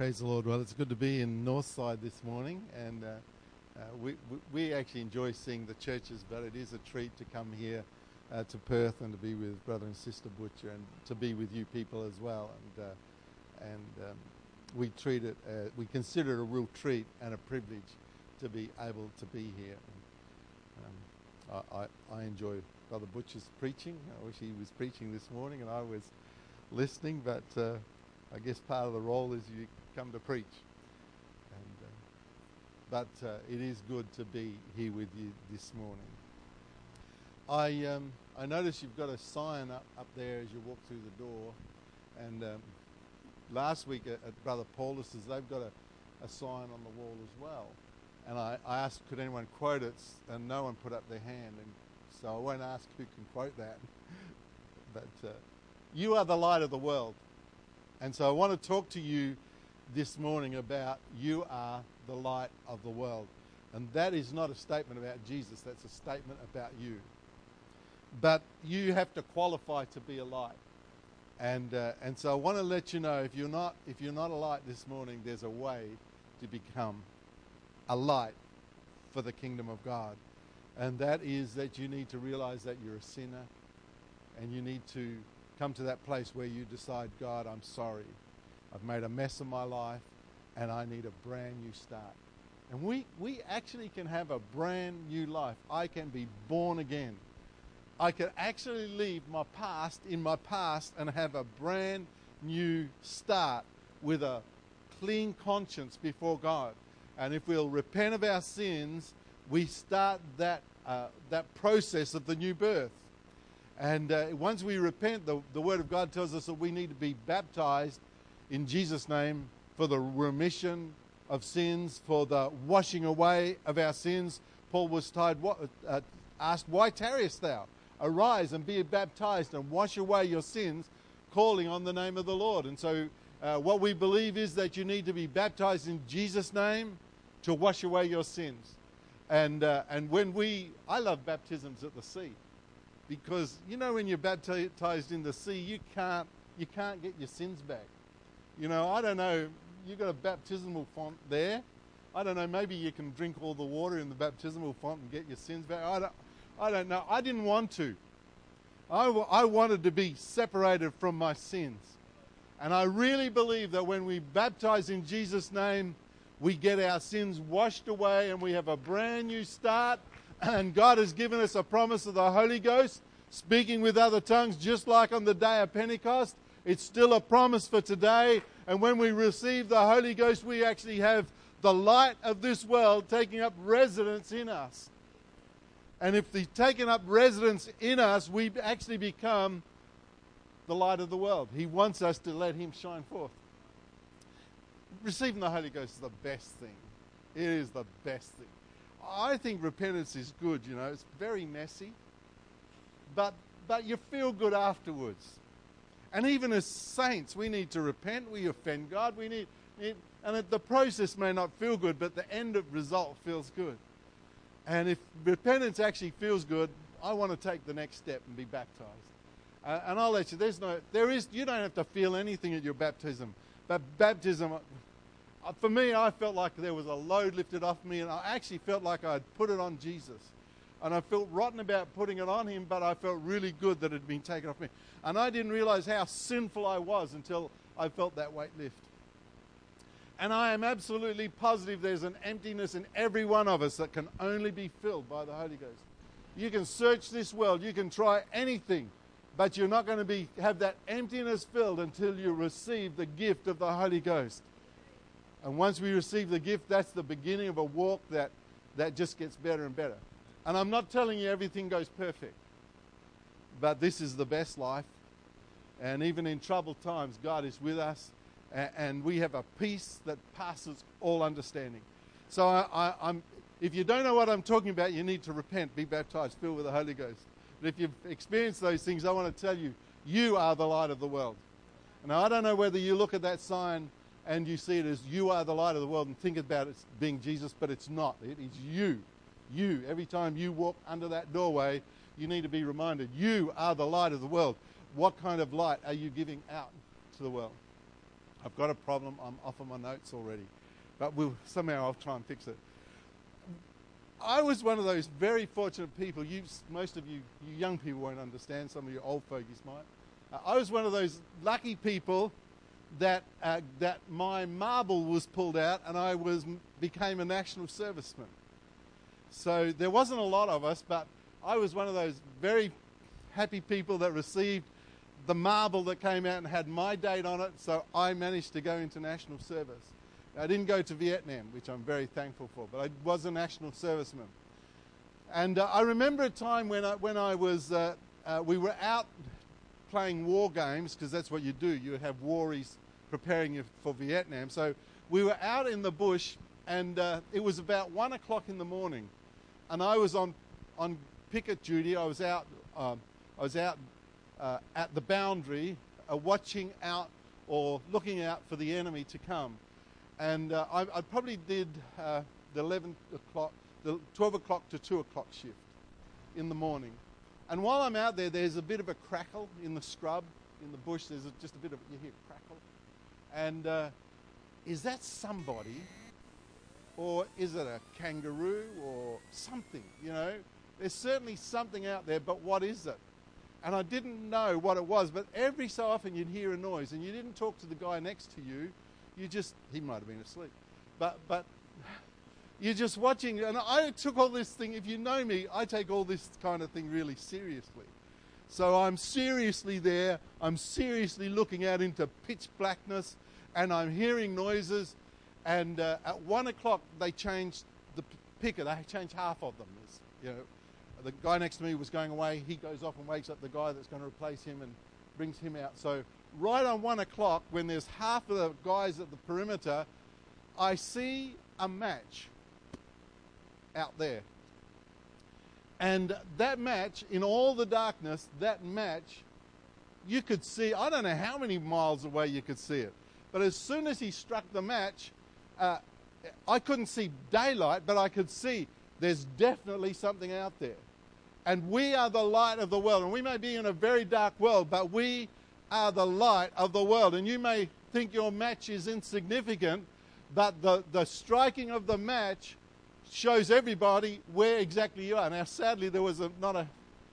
Praise the Lord. Well, it's good to be in Northside this morning, and uh, uh, we, we, actually enjoy seeing the churches, but it is a treat to come here uh, to Perth and to be with brother and sister Butcher and to be with you people as well. And uh, and um, we treat it, uh, we consider it a real treat and a privilege to be able to be here. And, um, I, I, I enjoy brother Butcher's preaching. I wish he was preaching this morning and I was listening, but uh, I guess part of the role is you come to preach. And, uh, but uh, it is good to be here with you this morning. I um, I notice you've got a sign up, up there as you walk through the door, and um, last week at, at Brother Paulus's they've got a, a sign on the wall as well. And I, I asked could anyone quote it, and no one put up their hand, and so I won't ask who can quote that. but uh, you are the light of the world. And so I want to talk to you this morning about you are the light of the world. And that is not a statement about Jesus, that's a statement about you. But you have to qualify to be a light. And, uh, and so I want to let you know if you're, not, if you're not a light this morning, there's a way to become a light for the kingdom of God. And that is that you need to realize that you're a sinner and you need to come to that place where you decide, God, I'm sorry. I've made a mess of my life and I need a brand new start. And we, we actually can have a brand new life. I can be born again. I can actually leave my past in my past and have a brand new start with a clean conscience before God. And if we'll repent of our sins, we start that, uh, that process of the new birth. And uh, once we repent, the, the Word of God tells us that we need to be baptized in Jesus' name for the remission of sins, for the washing away of our sins. Paul was tied, uh, asked, Why tarriest thou? Arise and be baptized and wash away your sins, calling on the name of the Lord. And so, uh, what we believe is that you need to be baptized in Jesus' name to wash away your sins. And, uh, and when we, I love baptisms at the sea because you know when you're baptized in the sea, you can't you can't get your sins back. You know, I don't know. You've got a baptismal font there. I don't know. Maybe you can drink all the water in the baptismal font and get your sins back. I don't. I don't know. I didn't want to. I, I wanted to be separated from my sins. And I really believe that when we baptize in Jesus' name, we get our sins washed away and we have a brand new start and God has given us a promise of the Holy Ghost, speaking with other tongues, just like on the day of Pentecost. It's still a promise for today. And when we receive the Holy Ghost, we actually have the light of this world taking up residence in us. And if He's taken up residence in us, we actually become the light of the world. He wants us to let Him shine forth. Receiving the Holy Ghost is the best thing. It is the best thing. I think repentance is good, you know, it's very messy, but, but you feel good afterwards. And even as saints, we need to repent. We offend God. We need, need and the process may not feel good, but the end of result feels good. And if repentance actually feels good, I want to take the next step and be baptized. Uh, and I'll let you. There's no. There is. You don't have to feel anything at your baptism. But baptism, uh, for me, I felt like there was a load lifted off me, and I actually felt like I'd put it on Jesus. And I felt rotten about putting it on him, but I felt really good that it had been taken off me. And I didn't realize how sinful I was until I felt that weight lift. And I am absolutely positive there's an emptiness in every one of us that can only be filled by the Holy Ghost. You can search this world, you can try anything, but you're not going to be, have that emptiness filled until you receive the gift of the Holy Ghost. And once we receive the gift, that's the beginning of a walk that, that just gets better and better. And I'm not telling you everything goes perfect, but this is the best life. And even in troubled times, God is with us, and, we have a peace that passes all understanding. So I, am if you don't know what I'm talking about, you need to repent, be baptized, filled with the Holy Ghost. But if you've experienced those things, I want to tell you, you are the light of the world. Now, I don't know whether you look at that sign and you see it as you are the light of the world and think about it being Jesus, but it's not. It is you. You. Every time you walk under that doorway, you need to be reminded you are the light of the world. What kind of light are you giving out to the world? I've got a problem. I'm off of my notes already. But we'll, somehow I'll try and fix it. I was one of those very fortunate people. You, most of you, you young people won't understand. Some of you old fogies might. Uh, I was one of those lucky people that uh, that my marble was pulled out and I was became a national serviceman. So there wasn't a lot of us, but I was one of those very happy people that received the marble that came out and had my date on it. So I managed to go into national service. I didn't go to Vietnam, which I'm very thankful for, but I was a national serviceman. And uh, I remember a time when I, when I was, uh, uh, we were out playing war games, because that's what you do. You have waries preparing you for Vietnam. So we were out in the bush, and uh, it was about one o'clock in the morning, and I was on on picket duty. I was out. Um, I was out uh, at the boundary, uh, watching out or looking out for the enemy to come. And uh, I, I, probably did uh, the 11 o'clock, the 12 o'clock to 2 o'clock shift in the morning. And while I'm out there, there's a bit of a crackle in the scrub, in the bush. There's a, just a bit of, you hear crackle. And uh, is that somebody? Or is it a kangaroo or something? You know, there's certainly something out there, but what is it? And I didn't know what it was, but every so often you'd hear a noise, and you didn't talk to the guy next to you. You just, he might have been asleep. But, but you're just watching, and I took all this thing, if you know me, I take all this kind of thing really seriously. So I'm seriously there, I'm seriously looking out into pitch blackness, and I'm hearing noises. And uh, at one o'clock, they changed the picker, they changed half of them. you know, the guy next to me was going away. He goes off and wakes up the guy that's going to replace him and brings him out. So, right on one o'clock, when there's half of the guys at the perimeter, I see a match out there. And that match, in all the darkness, that match, you could see, I don't know how many miles away you could see it. But as soon as he struck the match, uh, I couldn't see daylight, but I could see there's definitely something out there. And we are the light of the world. And we may be in a very dark world, but we are the light of the world. And you may think your match is insignificant, but the, the striking of the match shows everybody where exactly you are. Now, sadly, there was a, not a,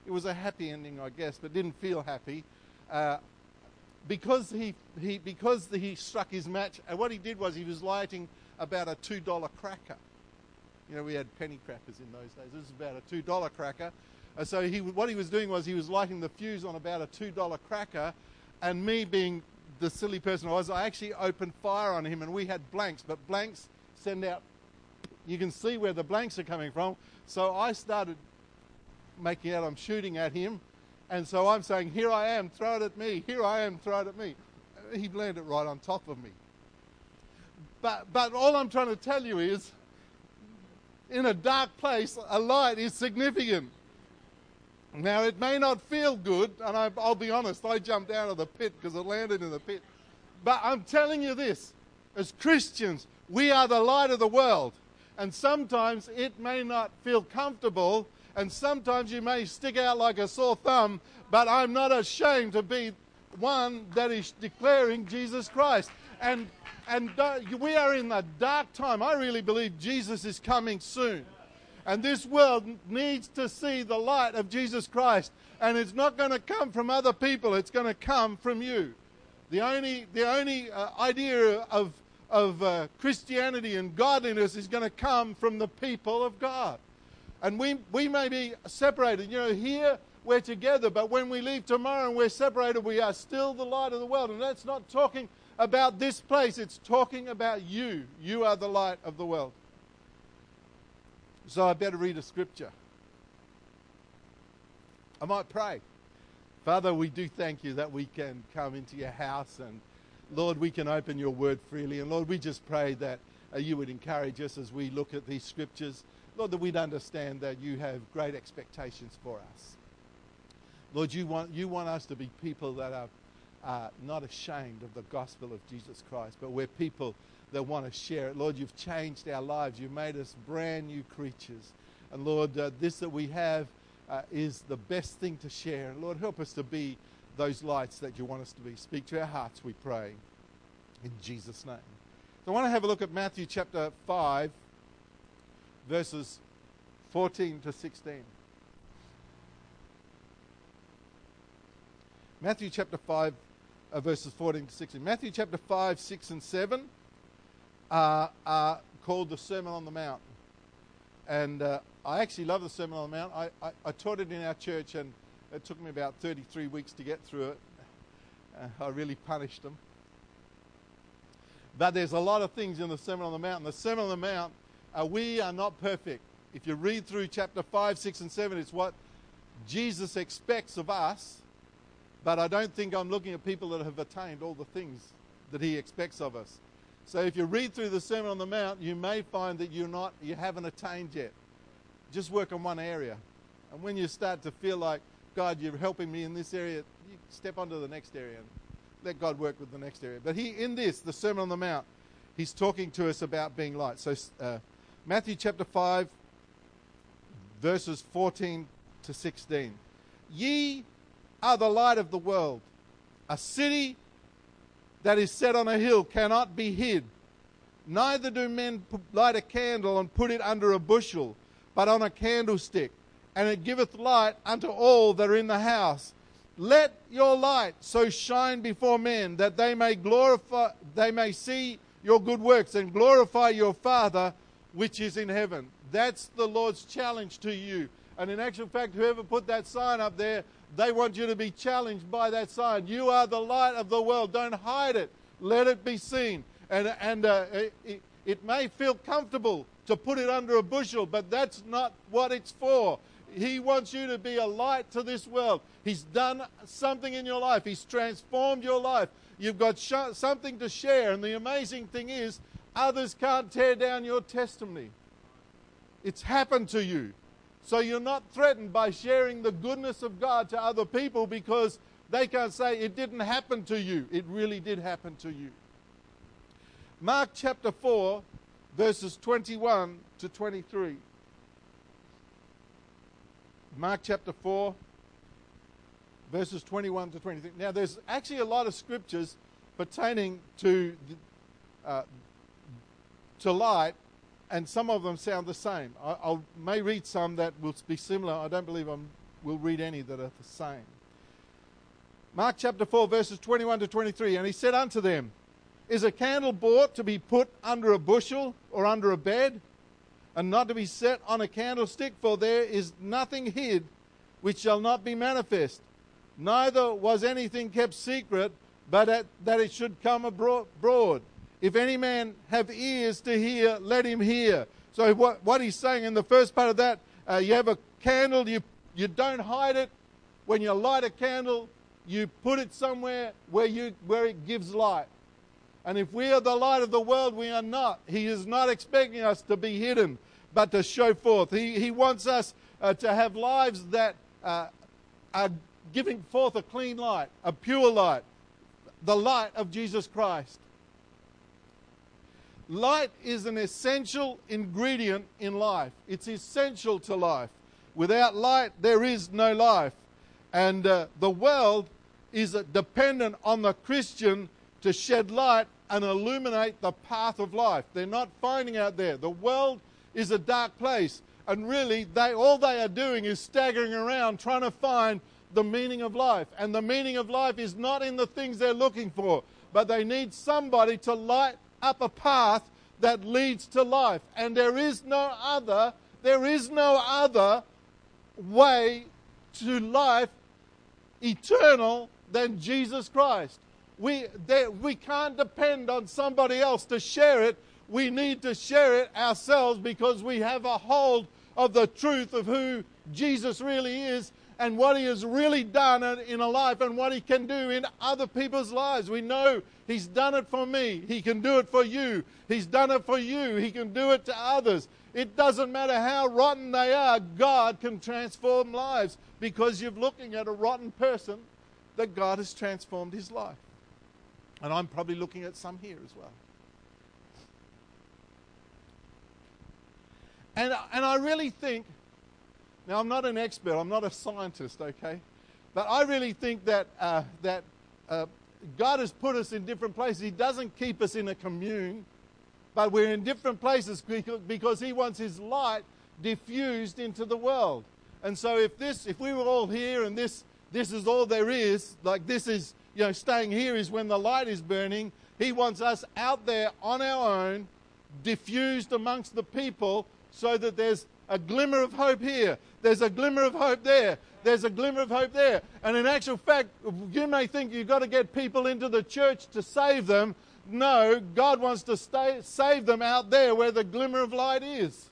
it was a happy ending, I guess, but didn't feel happy. Uh, because he, he, because he struck his match, and what he did was he was lighting about a $2 cracker. You know, we had penny crackers in those days. This is about a $2 cracker. And so he, what he was doing was he was lighting the fuse on about a $2 cracker, and me being the silly person I was, I actually opened fire on him, and we had blanks, but blanks send out, you can see where the blanks are coming from. So I started making out I'm shooting at him, and so I'm saying, Here I am, throw it at me, here I am, throw it at me. He landed right on top of me. But, but all I'm trying to tell you is, in a dark place, a light is significant. Now, it may not feel good, and I, will be honest, I jumped out of the pit because it landed in the pit. But I'm telling you this as Christians, we are the light of the world. And sometimes it may not feel comfortable, and sometimes you may stick out like a sore thumb, but I'm not ashamed to be one that is declaring Jesus Christ. And, and we are in a dark time. I really believe Jesus is coming soon. And this world needs to see the light of Jesus Christ. And it's not going to come from other people, it's going to come from you. The only, the only uh, idea of, of uh, Christianity and godliness is going to come from the people of God. And we, we may be separated. You know, here we're together, but when we leave tomorrow and we're separated, we are still the light of the world. And that's not talking about this place, it's talking about you. You are the light of the world. So I better read a scripture. I might pray. Father, we do thank you that we can come into your house and Lord, we can open your word freely. And Lord, we just pray that uh, you would encourage us as we look at these scriptures. Lord, that we'd understand that you have great expectations for us. Lord, you want, you want us to be people that are uh, not ashamed of the gospel of Jesus Christ, but we're people that want to share it. Lord, you've changed our lives. You've made us brand new creatures. And Lord, uh, this that we have uh, is the best thing to share. Lord, help us to be those lights that you want us to be. Speak to our hearts, we pray. In Jesus' name. So I want to have a look at Matthew chapter 5, verses 14 to 16. Matthew chapter 5, uh, verses 14 to 16. Matthew chapter 5, 6, and 7 uh, are called the Sermon on the Mount. And uh, I actually love the Sermon on the Mount. I, I, I, taught it in our church, and it took me about 33 weeks to get through it. Uh, I really punished them. But there's a lot of things in the Sermon on the Mount. The Sermon on the Mount, uh, we are not perfect. If you read through chapter 5, 6, and 7, it's what Jesus expects of us. But I don't think I'm looking at people that have attained all the things that he expects of us. So if you read through the Sermon on the Mount, you may find that you're not, you haven't attained yet. Just work on one area. And when you start to feel like, God, you're helping me in this area, you step onto the next area and let God work with the next area. But he, in this, the Sermon on the Mount, he's talking to us about being light. So uh, Matthew chapter 5, verses 14 to 16. Ye are the light of the world. A city that is set on a hill cannot be hid. Neither do men light a candle and put it under a bushel, but on a candlestick, and it giveth light unto all that are in the house. Let your light so shine before men that they may glorify they may see your good works and glorify your Father which is in heaven. That's the Lord's challenge to you. And in actual fact, whoever put that sign up there they want you to be challenged by that sign. You are the light of the world. Don't hide it. Let it be seen. And, and uh, it, it may feel comfortable to put it under a bushel, but that's not what it's for. He wants you to be a light to this world. He's done something in your life, He's transformed your life. You've got sh- something to share. And the amazing thing is, others can't tear down your testimony. It's happened to you. So you're not threatened by sharing the goodness of God to other people because they can't say it didn't happen to you. It really did happen to you. Mark chapter 4, verses 21 to 23. Mark chapter 4, verses 21 to 23. Now, there's actually a lot of scriptures pertaining to, uh, to light and some of them sound the same. I I'll, may read some that will be similar. I don't believe I will read any that are the same. Mark chapter 4, verses 21 to 23. And he said unto them, Is a candle bought to be put under a bushel or under a bed, and not to be set on a candlestick? For there is nothing hid which shall not be manifest. Neither was anything kept secret, but that it should come abroad. If any man have ears to hear, let him hear. So, what, what he's saying in the first part of that, uh, you have a candle, you, you don't hide it. When you light a candle, you put it somewhere where, you, where it gives light. And if we are the light of the world, we are not. He is not expecting us to be hidden, but to show forth. He, he wants us uh, to have lives that uh, are giving forth a clean light, a pure light, the light of Jesus Christ. Light is an essential ingredient in life. It's essential to life. Without light, there is no life. And uh, the world is dependent on the Christian to shed light and illuminate the path of life. They're not finding out there. The world is a dark place. And really, they, all they are doing is staggering around trying to find the meaning of life. And the meaning of life is not in the things they're looking for, but they need somebody to light up a path that leads to life. And there is no other, there is no other way to life eternal than Jesus Christ. We, there, we can't depend on somebody else to share it. We need to share it ourselves because we have a hold of the truth of who Jesus really is and what he has really done in a life and what he can do in other people's lives. We know he's done it for me. He can do it for you. He's done it for you. He can do it to others. It doesn't matter how rotten they are, God can transform lives because you're looking at a rotten person that God has transformed his life. And I'm probably looking at some here as well. And, and I really think now, I'm not an expert, I'm not a scientist, okay? But I really think that, uh, that uh, God has put us in different places. He doesn't keep us in a commune, but we're in different places because He wants His light diffused into the world. And so if this, if we were all here and this, this is all there is, like this is, you know, staying here is when the light is burning. He wants us out there on our own, diffused amongst the people, so that there's a glimmer of hope here. There's a glimmer of hope there. There's a glimmer of hope there. And in actual fact, you may think you've got to get people into the church to save them. No, God wants to stay, save them out there where the glimmer of light is.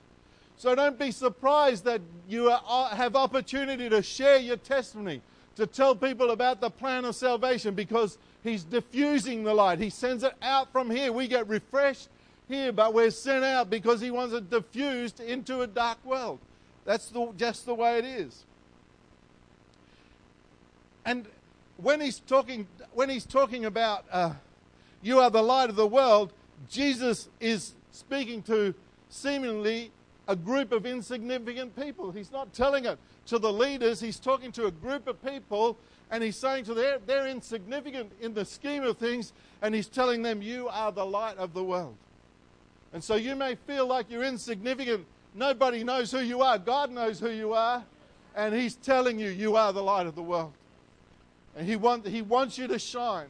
So don't be surprised that you are, have opportunity to share your testimony, to tell people about the plan of salvation because He's diffusing the light. He sends it out from here. We get refreshed here, but we're sent out because He wants it diffused into a dark world. That's the, just the way it is. And when He's talking, when he's talking about uh, you are the light of the world, Jesus is speaking to seemingly a group of insignificant people. He's not telling it to the leaders, he's talking to a group of people and he's saying to them, they're insignificant in the scheme of things, and he's telling them, You are the light of the world. And so you may feel like you're insignificant. Nobody knows who you are. God knows who you are, and he's telling you, You are the light of the world. And he, want, he wants you to shine.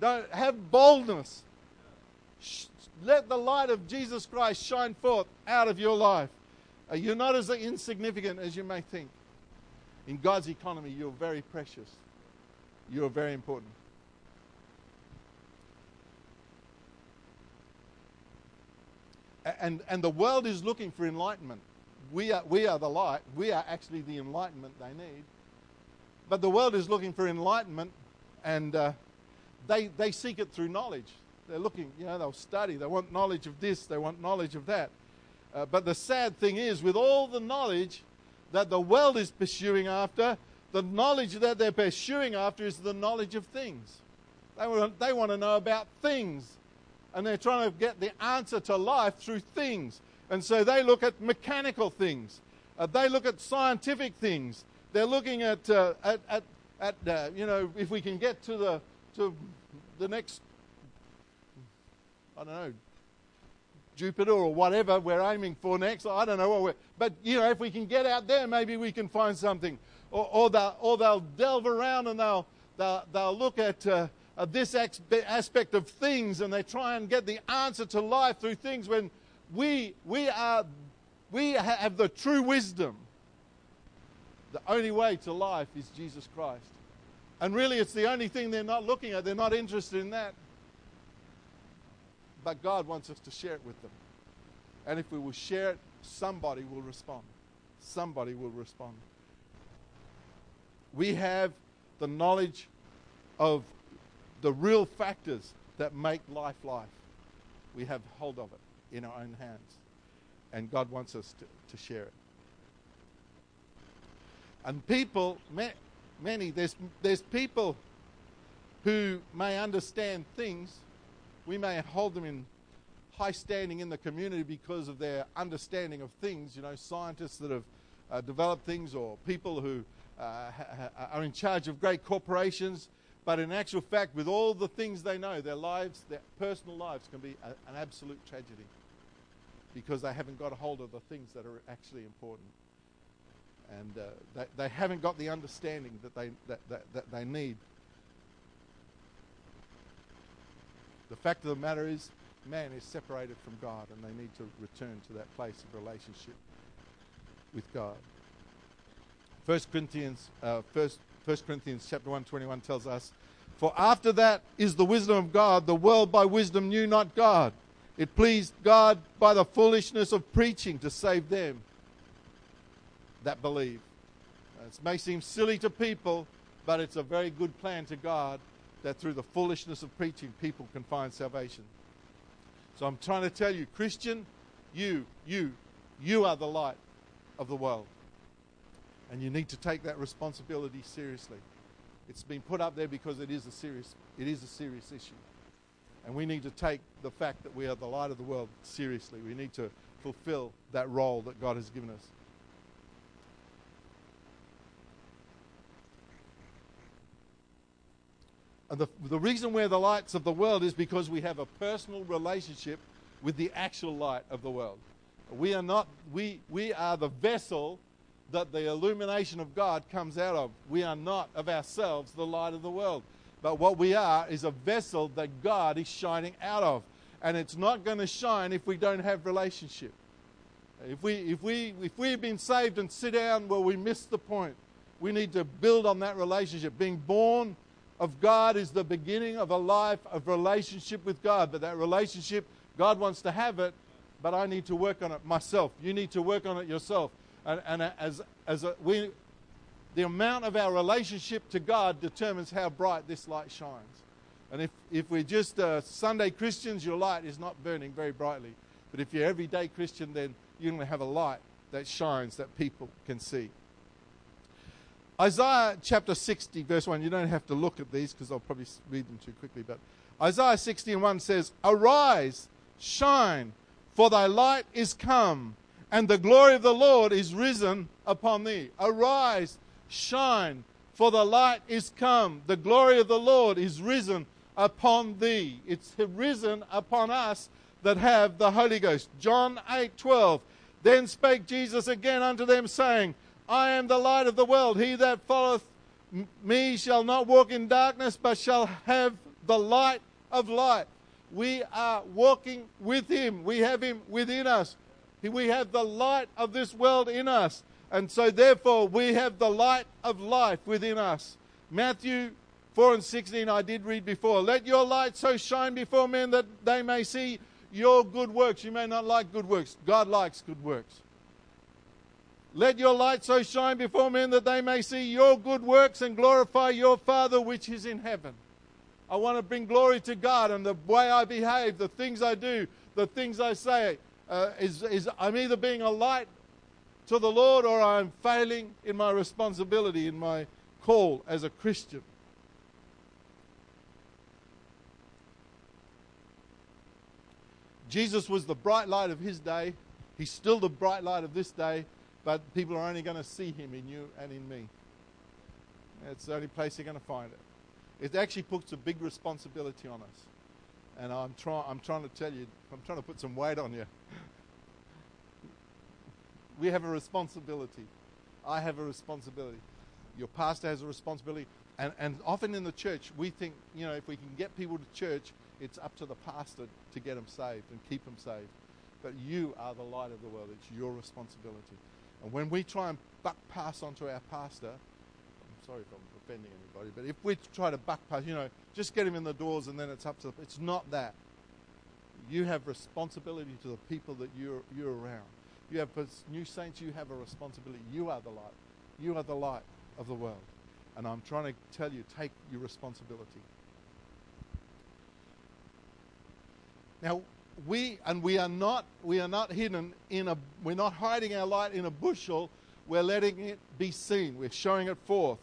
Don't have boldness. Let the light of Jesus Christ shine forth out of your life. Uh, you're not as insignificant as you may think. In God's economy, you're very precious. You're very important. And, and the world is looking for enlightenment. We are, we are the light. We are actually the enlightenment they need. But the world is looking for enlightenment, and uh, they, they seek it through knowledge. They're looking, you know, they'll study. They want knowledge of this, they want knowledge of that. Uh, but the sad thing is, with all the knowledge that the world is pursuing after, the knowledge that they're pursuing after is the knowledge of things. They want, they want to know about things. And they're trying to get the answer to life through things. And so they look at mechanical things, uh, they look at scientific things. They're looking at, uh, at, at, at uh, you know, if we can get to the, to the next I don't know, Jupiter or whatever we're aiming for next. I don't know what we're, but you know, if we can get out there, maybe we can find something. Or, or, they'll, or they'll delve around and they'll, they'll, they'll look at uh, uh, this aspect of things and they try and get the answer to life through things when we, we, are, we have the true wisdom. The only way to life is Jesus Christ. And really, it's the only thing they're not looking at. They're not interested in that. But God wants us to share it with them. And if we will share it, somebody will respond. Somebody will respond. We have the knowledge of the real factors that make life life. We have hold of it in our own hands. And God wants us to, to share it. And people, many, there's, there's people who may understand things we may hold them in high standing in the community because of their understanding of things, you know, scientists that have uh, developed things or people who uh, ha- are in charge of great corporations. But in actual fact, with all the things they know, their lives, their personal lives can be a, an absolute tragedy because they haven't got a hold of the things that are actually important. And uh, they, they haven't got the understanding that they, that, that, that they need The fact of the matter is, man is separated from God and they need to return to that place of relationship with God. First Corinthians, uh, First, First Corinthians chapter 1, 21 tells us, For after that is the wisdom of God, the world by wisdom knew not God. It pleased God by the foolishness of preaching to save them that believe. It may seem silly to people, but it's a very good plan to God that through the foolishness of preaching, people can find salvation. So I'm trying to tell you, Christian, you, you, you are the light of the world. And you need to take that responsibility seriously. It's been put up there because it is a serious, it is a serious issue. And we need to take the fact that we are the light of the world seriously. We need to fulfill that role that God has given us. And the, the reason we're the lights of the world is because we have a personal relationship with the actual light of the world. We are not, we, we are the vessel that the illumination of God comes out of. We are not of ourselves the light of the world. But what we are is a vessel that God is shining out of. And it's not going to shine if we don't have relationship. If we, if, we, if we've been saved and sit down, well, we miss the point. We need to build on that relationship. Being born of God is the beginning of a life of relationship with God. But that relationship, God wants to have it, but I need to work on it myself. You need to work on it yourself. And, and as, as a, we, the amount of our relationship to God determines how bright this light shines. And if, if we're just uh, Sunday Christians, your light is not burning very brightly. But if you're everyday Christian, then you're going to have a light that shines that people can see. Isaiah chapter 60, verse 1. You don't have to look at these because I'll probably read them too quickly. But Isaiah 60 and 1 says, Arise, shine, for thy light is come, and the glory of the Lord is risen upon thee. Arise, shine, for the light is come. The glory of the Lord is risen upon thee. It's risen upon us that have the Holy Ghost. John 8 12. Then spake Jesus again unto them, saying, I am the light of the world. He that followeth me shall not walk in darkness, but shall have the light of life. We are walking with him. We have him within us. We have the light of this world in us. And so, therefore, we have the light of life within us. Matthew 4 and 16, I did read before. Let your light so shine before men that they may see your good works. You may not like good works, God likes good works. Let your light so shine before men that they may see your good works and glorify your Father which is in heaven. I want to bring glory to God and the way I behave, the things I do, the things I say. Uh, is, is I'm either being a light to the Lord or I'm failing in my responsibility, in my call as a Christian. Jesus was the bright light of his day. He's still the bright light of this day but people are only going to see him in you and in me. It's the only place they're going to find it. It actually puts a big responsibility on us. And I'm, try- I'm trying to tell you, I'm trying to put some weight on you. we have a responsibility. I have a responsibility. Your pastor has a responsibility. And, and often in the church, we think, you know, if we can get people to church, it's up to the pastor to get them saved and keep them saved. But you are the light of the world. It's your responsibility. And when we try and buck pass onto our pastor, I'm sorry if I'm offending anybody, but if we try to buck pass, you know, just get him in the doors and then it's up to, the, it's not that. You have responsibility to the people that you're, you're around. You have, as new saints, you have a responsibility. You are the light. You are the light of the world. And I'm trying to tell you, take your responsibility. Now, we and we are not we are not hidden in a we're not hiding our light in a bushel we're letting it be seen we're showing it forth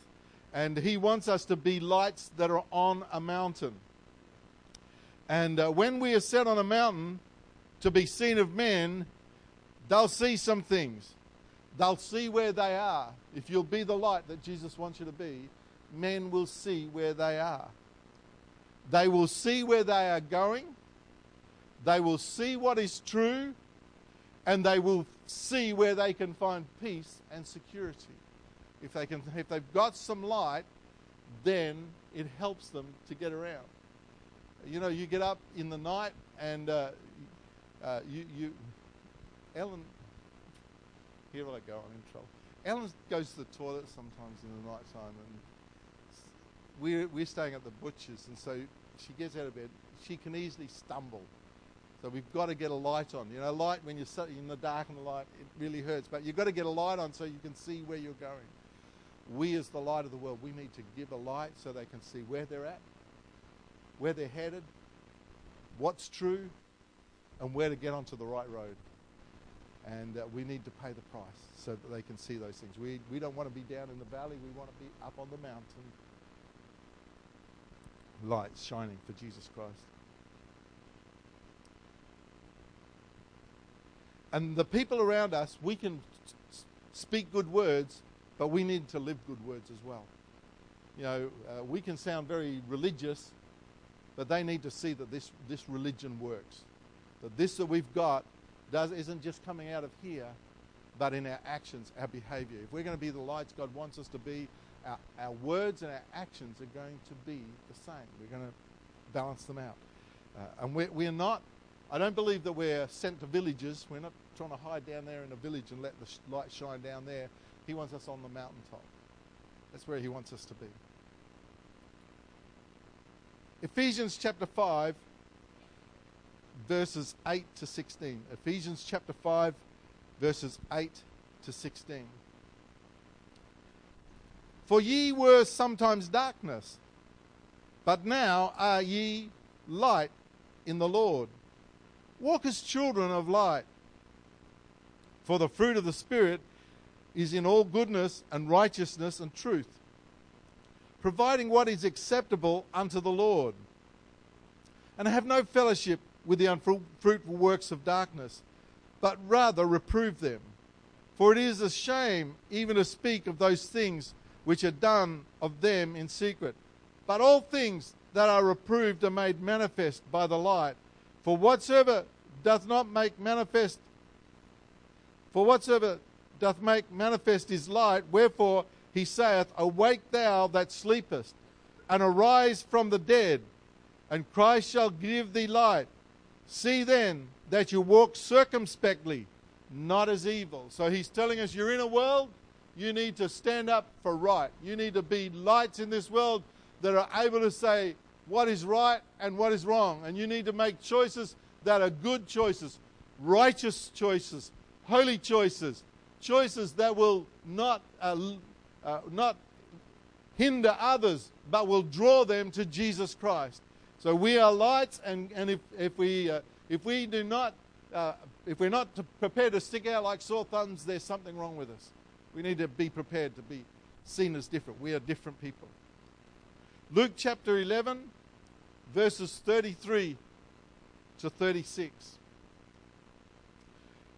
and he wants us to be lights that are on a mountain. And uh, when we are set on a mountain to be seen of men they'll see some things. They'll see where they are. If you'll be the light that jesus wants you to be men will see where they are. They will see where they are going. They will see what is true. And they will see where they can find peace and security. If, they can, if they've got some light, then it helps them to get around. You know, you get up in the night and uh, uh, you, you, Ellen, here I go, I'm in trouble. Ellen goes to the toilet sometimes in the night time and we're, we're staying at the butcher's and so she gets out of bed. She can easily stumble so we've got to get a light on. You know, light when you're in the dark and the light, it really hurts. But you've got to get a light on so you can see where you're going. We, as the light of the world, we need to give a light so they can see where they're at, where they're headed, what's true, and where to get onto the right road. And uh, we need to pay the price so that they can see those things. We, we don't want to be down in the valley, we want to be up on the mountain. Lights shining for Jesus Christ. And the people around us, we can speak good words, but we need to live good words as well. you know, uh, we can sound very religious, but they need to see that this, this religion works. That this that we've got does, isn't just coming out of here, but in our actions, our behavior. If we're going to be the lights God wants us to be, our, our words and our actions are going to be the same. We're going to balance them out. Uh, and we're, we're not, I don't believe that we're sent to villages. We're not trying to hide down there in a village and let the sh- light shine down there. He wants us on the mountaintop. That's where He wants us to be. Ephesians chapter 5, verses 8 to 16. Ephesians chapter 5, verses 8 to 16. For ye were sometimes darkness, but now are ye light in the Lord. Walk as children of light. For the fruit of the Spirit is in all goodness and righteousness and truth, providing what is acceptable unto the Lord. And have no fellowship with the unfruitful works of darkness, but rather reprove them. For it is a shame even to speak of those things which are done of them in secret. But all things that are reproved are made manifest by the light. For whatsoever doth not make manifest, for whatsoever doth make manifest his light, wherefore he saith, Awake thou that sleepest, and arise from the dead, and Christ shall give thee light. See then that you walk circumspectly, not as evil. So he's telling us you're in a world you need to stand up for right. You need to be lights in this world that are able to say what is right and what is wrong. And you need to make choices that are good choices, righteous choices, holy choices, choices that will not, uh, uh, not hinder others, but will draw them to Jesus Christ. So we are lights, and, and if, if, we, uh, if we do not, uh, if we're not prepared to stick out like sore thumbs, there's something wrong with us. We need to be prepared to be seen as different. We are different people. Luke chapter 11, verses 33 to 36.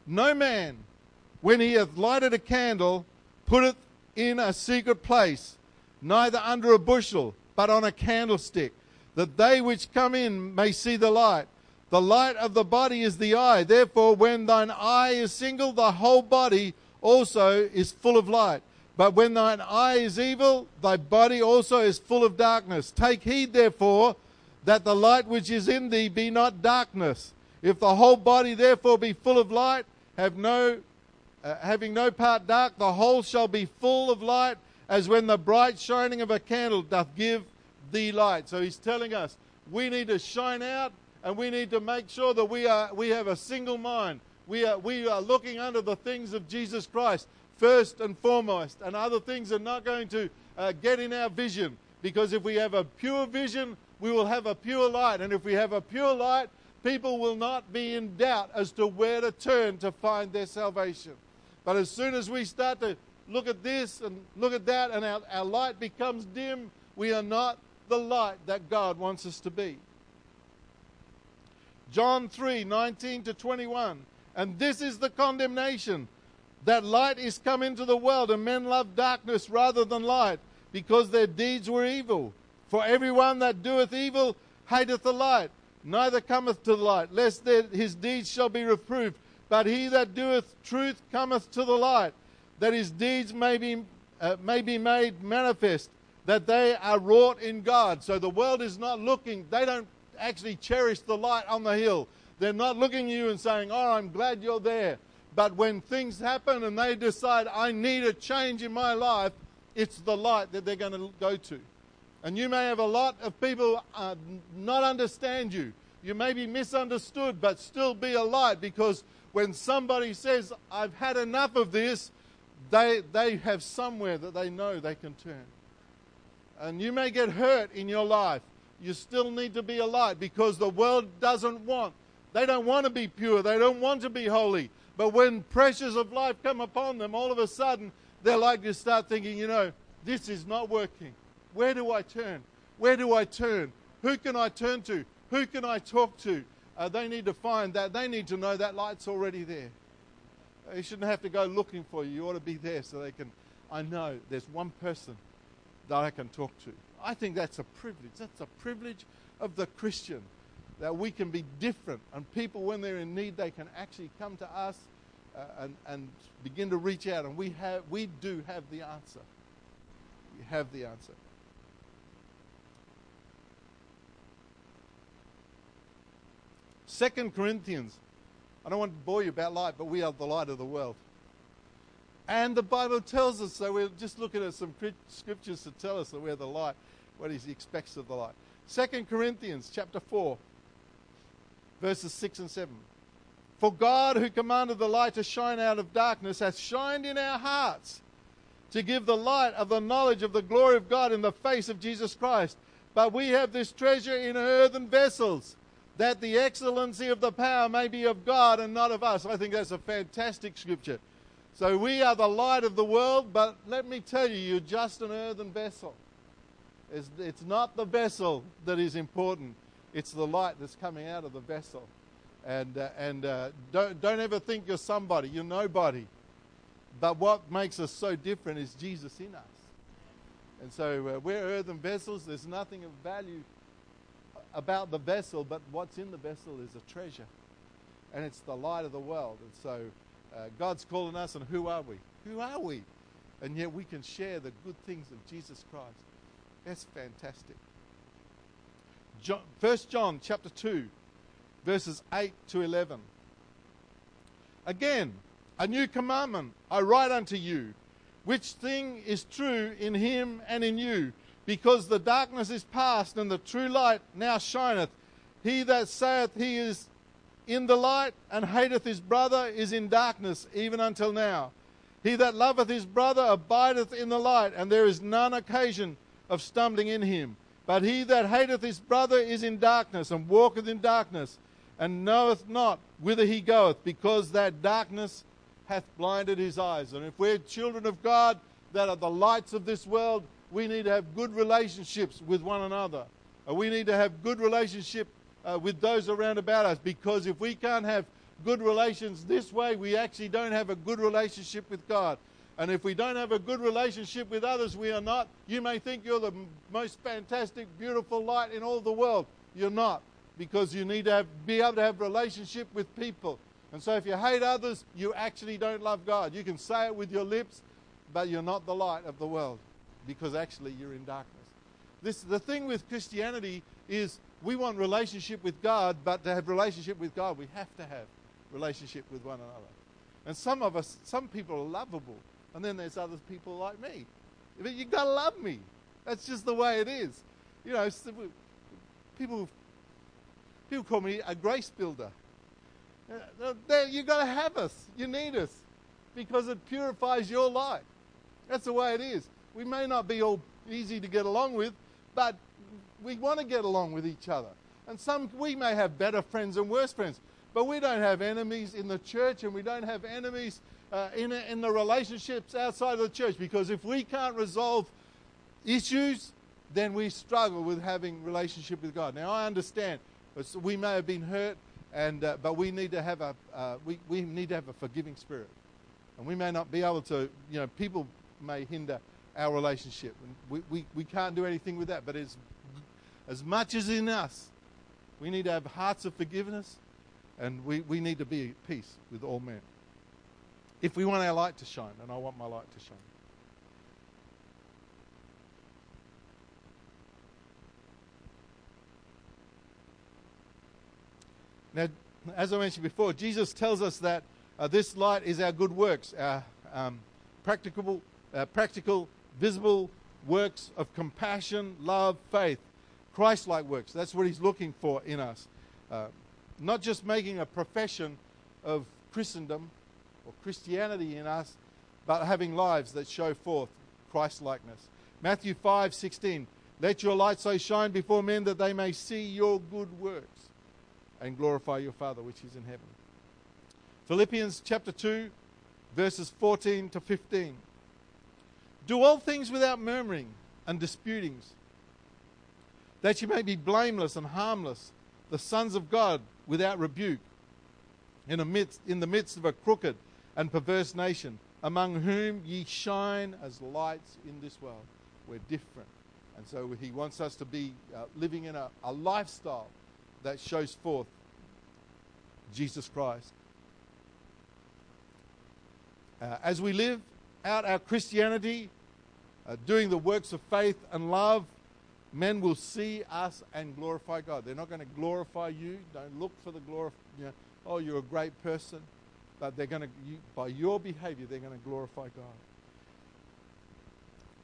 No man, when he hath lighted a candle, putteth in a secret place, neither under a bushel, but on a candlestick, that they which come in may see the light. The light of the body is the eye. Therefore, when thine eye is single, the whole body also is full of light. But when thine eye is evil, thy body also is full of darkness. Take heed, therefore, that the light which is in thee be not darkness. If the whole body therefore be full of light, have no, uh, having no part dark, the whole shall be full of light, as when the bright shining of a candle doth give thee light. So he's telling us we need to shine out, and we need to make sure that we are we have a single mind we are, we are looking under the things of Jesus Christ first and foremost, and other things are not going to uh, get in our vision. Because if we have a pure vision, we will have a pure light. And if we have a pure light, people will not be in doubt as to where to turn to find their salvation. But as soon as we start to look at this and look at that, and our, our light becomes dim, we are not the light that God wants us to be. John 3 19 to 21. And this is the condemnation that light is come into the world, and men love darkness rather than light, because their deeds were evil. For everyone that doeth evil hateth the light, neither cometh to the light, lest his deeds shall be reproved. But he that doeth truth cometh to the light, that his deeds may be, uh, may be made manifest, that they are wrought in God. So the world is not looking, they don't actually cherish the light on the hill. They're not looking at you and saying, Oh, I'm glad you're there. But when things happen and they decide, I need a change in my life, it's the light that they're going to go to. And you may have a lot of people uh, not understand you. You may be misunderstood, but still be a light because when somebody says, I've had enough of this, they, they have somewhere that they know they can turn. And you may get hurt in your life. You still need to be a light because the world doesn't want they don't want to be pure. They don't want to be holy. But when pressures of life come upon them, all of a sudden they're like to start thinking, you know, this is not working. Where do I turn? Where do I turn? Who can I turn to? Who can I talk to? Uh, they need to find that. They need to know that light's already there. You shouldn't have to go looking for you. You ought to be there so they can. I know there's one person that I can talk to. I think that's a privilege. That's a privilege of the Christian that we can be different. And people, when they're in need, they can actually come to us uh, and, and begin to reach out. And we, have, we do have the answer. We have the answer. Second Corinthians. I don't want to bore you about light, but we are the light of the world. And the Bible tells us so. We're just looking at some scriptures to tell us that we're the light, what he expects of the light. Second Corinthians chapter 4, verses 6 and 7. For God, who commanded the light to shine out of darkness, hath shined in our hearts to give the light of the knowledge of the glory of God in the face of Jesus Christ. But we have this treasure in earthen vessels, that the excellency of the power may be of God and not of us. I think that's a fantastic scripture. So we are the light of the world, but let me tell you, you're just an earthen vessel. It's, it's not the vessel that is important, it's the light that's coming out of the vessel. And, uh, and uh, don't, don't ever think you're somebody, you're nobody. But what makes us so different is Jesus in us. And so uh, we're earthen vessels. There's nothing of value about the vessel, but what's in the vessel is a treasure. And it's the light of the world. And so uh, God's calling us, and who are we? Who are we? And yet we can share the good things of Jesus Christ. That's fantastic. John, 1 John chapter 2, verses 8 to 11. Again, a new commandment I write unto you, which thing is true in him and in you, because the darkness is past and the true light now shineth. He that saith he is in the light and hateth his brother is in darkness even until now. He that loveth his brother abideth in the light, and there is none occasion of stumbling in him. But he that hateth his brother is in darkness, and walketh in darkness, and knoweth not whither he goeth, because that darkness hath blinded his eyes. And if we're children of God that are the lights of this world, we need to have good relationships with one another. We need to have good relationship uh, with those around about us because if we can't have good relations this way, we actually don't have a good relationship with God. And if we don't have a good relationship with others, we are not. You may think you're the most fantastic, beautiful light in all the world. You're not because you need to have, be able to have relationship with people. And so if you hate others, you actually don't love God. You can say it with your lips, but you're not the light of the world because actually you're in darkness. This, the thing with Christianity is we want relationship with God, but to have relationship with God, we have to have relationship with one another. And some of us, some people are lovable, and then there's other people like me. But you gotta love me. That's just the way it is. You know, people people call me a grace builder. Uh, you got to have us. You need us because it purifies your life. That's the way it is. We may not be all easy to get along with, but we want to get along with each other. And some we may have better friends and worse friends, but we don't have enemies in the church, and we don't have enemies uh, in in the relationships outside of the church. Because if we can't resolve issues, then we struggle with having relationship with God. Now I understand we may have been hurt, and uh, but we need to have a uh, we we need to have a forgiving spirit, and we may not be able to. You know, people may hinder our relationship. And we, we, we can't do anything with that. But as, as much as in us, we need to have hearts of forgiveness and we, we need to be at peace with all men. If we want our light to shine, and I want my light to shine. Now, as I mentioned before, Jesus tells us that uh, this light is our good works, our um, practicable, uh, practical visible works of compassion, love, faith, Christ like works. That's what he's looking for in us. Uh, not just making a profession of Christendom or Christianity in us, but having lives that show forth Christ likeness. Matthew 5 16. Let your light so shine before men that they may see your good works and glorify your Father which is in heaven. Philippians chapter 2, verses 14 to 15. Do all things without murmuring and disputings, that you may be blameless and harmless, the sons of God without rebuke, in, midst, in the midst of a crooked and perverse nation, among whom ye shine as lights in this world. We're different. And so he wants us to be uh, living in a, a lifestyle that shows forth Jesus Christ. Uh, as we live out our Christianity, uh, doing the works of faith and love, men will see us and glorify God. They're not going to glorify you. Don't look for the glory. You know, oh, you're a great person. But they're going to, you, by your behavior, they're going to glorify God.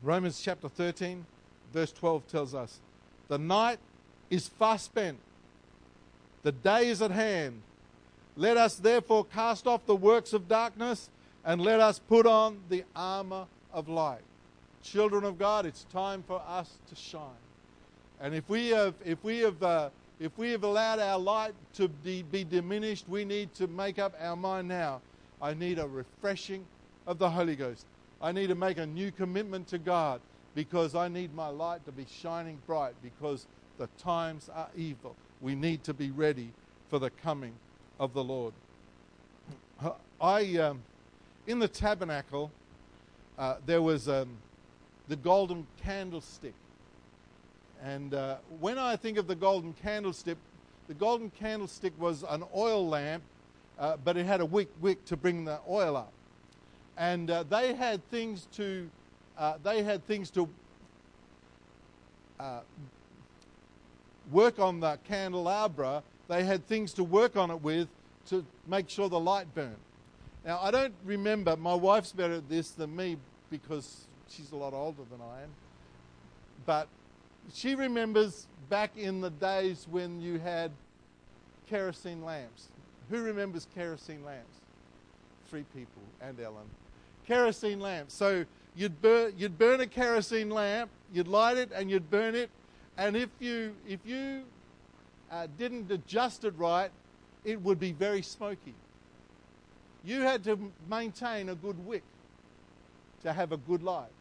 Romans chapter 13, verse 12 tells us the night is fast spent, the day is at hand. Let us therefore cast off the works of darkness and let us put on the armor of light. Children of God, it's time for us to shine. And if we have, if we have, uh, if we have allowed our light to be, be diminished, we need to make up our mind now. I need a refreshing of the Holy Ghost. I need to make a new commitment to God because I need my light to be shining bright because the times are evil. We need to be ready for the coming of the Lord. I, um, in the tabernacle, uh, there was um, the golden candlestick. And uh, when I think of the golden candlestick, the golden candlestick was an oil lamp, uh, but it had a wick, wick to bring the oil up. And uh, they had things to, uh, they had things to uh, work on the candelabra. They had things to work on it with to make sure the light burned. Now, I don't remember, my wife's better at this than me because she's a lot older than I am. But she remembers back in the days when you had kerosene lamps. Who remembers kerosene lamps? Three people and Ellen. Kerosene lamps. So you'd burn, you'd burn a kerosene lamp, you'd light it, and you'd burn it. And if you if you uh, didn't adjust it right, it would be very smoky. You had to maintain a good wick to have a good light.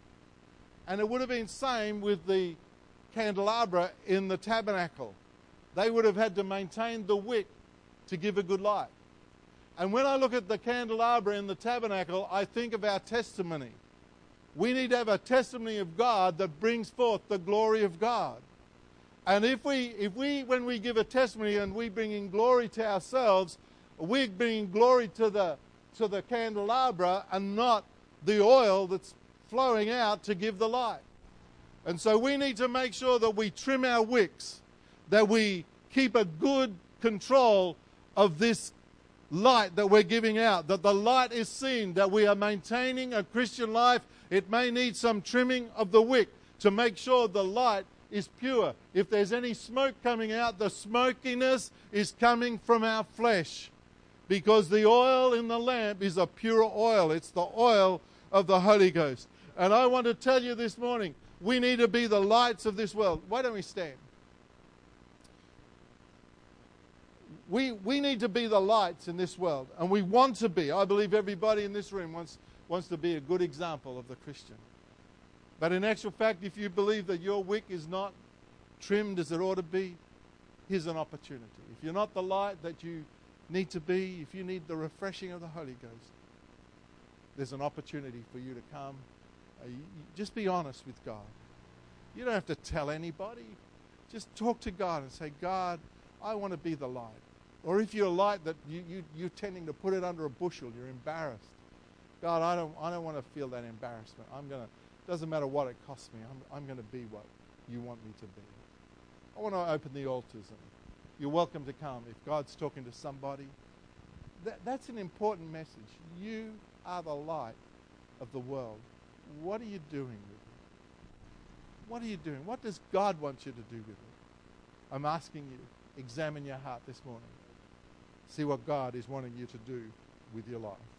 And it would have been same with the candelabra in the tabernacle. They would have had to maintain the wick to give a good light. And when I look at the candelabra in the tabernacle, I think of our testimony. We need to have a testimony of God that brings forth the glory of God. And if we, if we, when we give a testimony and we bring in glory to ourselves, we're bringing glory to the, to the candelabra and not the oil that's flowing out to give the light. And so we need to make sure that we trim our wicks, that we keep a good control of this light that we're giving out, that the light is seen, that we are maintaining a Christian life. It may need some trimming of the wick to make sure the light is pure. If there's any smoke coming out, the smokiness is coming from our flesh because the oil in the lamp is a pure oil. It's the oil of the Holy Ghost. And I want to tell you this morning we need to be the lights of this world. Why don't we stand? We, we need to be the lights in this world, and we want to be. I believe everybody in this room wants, wants to be a good example of the Christian. But in actual fact, if you believe that your wick is not trimmed as it ought to be, here's an opportunity. If you're not the light that you need to be, if you need the refreshing of the Holy Ghost, there's an opportunity for you to come uh, just be honest with God. You don't have to tell anybody. Just talk to God and say, God, I want to be the light. Or if you're a light that you, you, you're tending to put it under a bushel, you're embarrassed. God, I don't, I don't want to feel that embarrassment. I'm going to, doesn't matter what it costs me, I'm, I'm going to be what you want me to be. I want to open the altars and you're welcome to come. If God's talking to somebody, that, that's an important message. You are the light of the world what are you doing with it? What are you doing? What does God want you to do with it? I'm asking you, examine your heart this morning. See what God is wanting you to do with your life.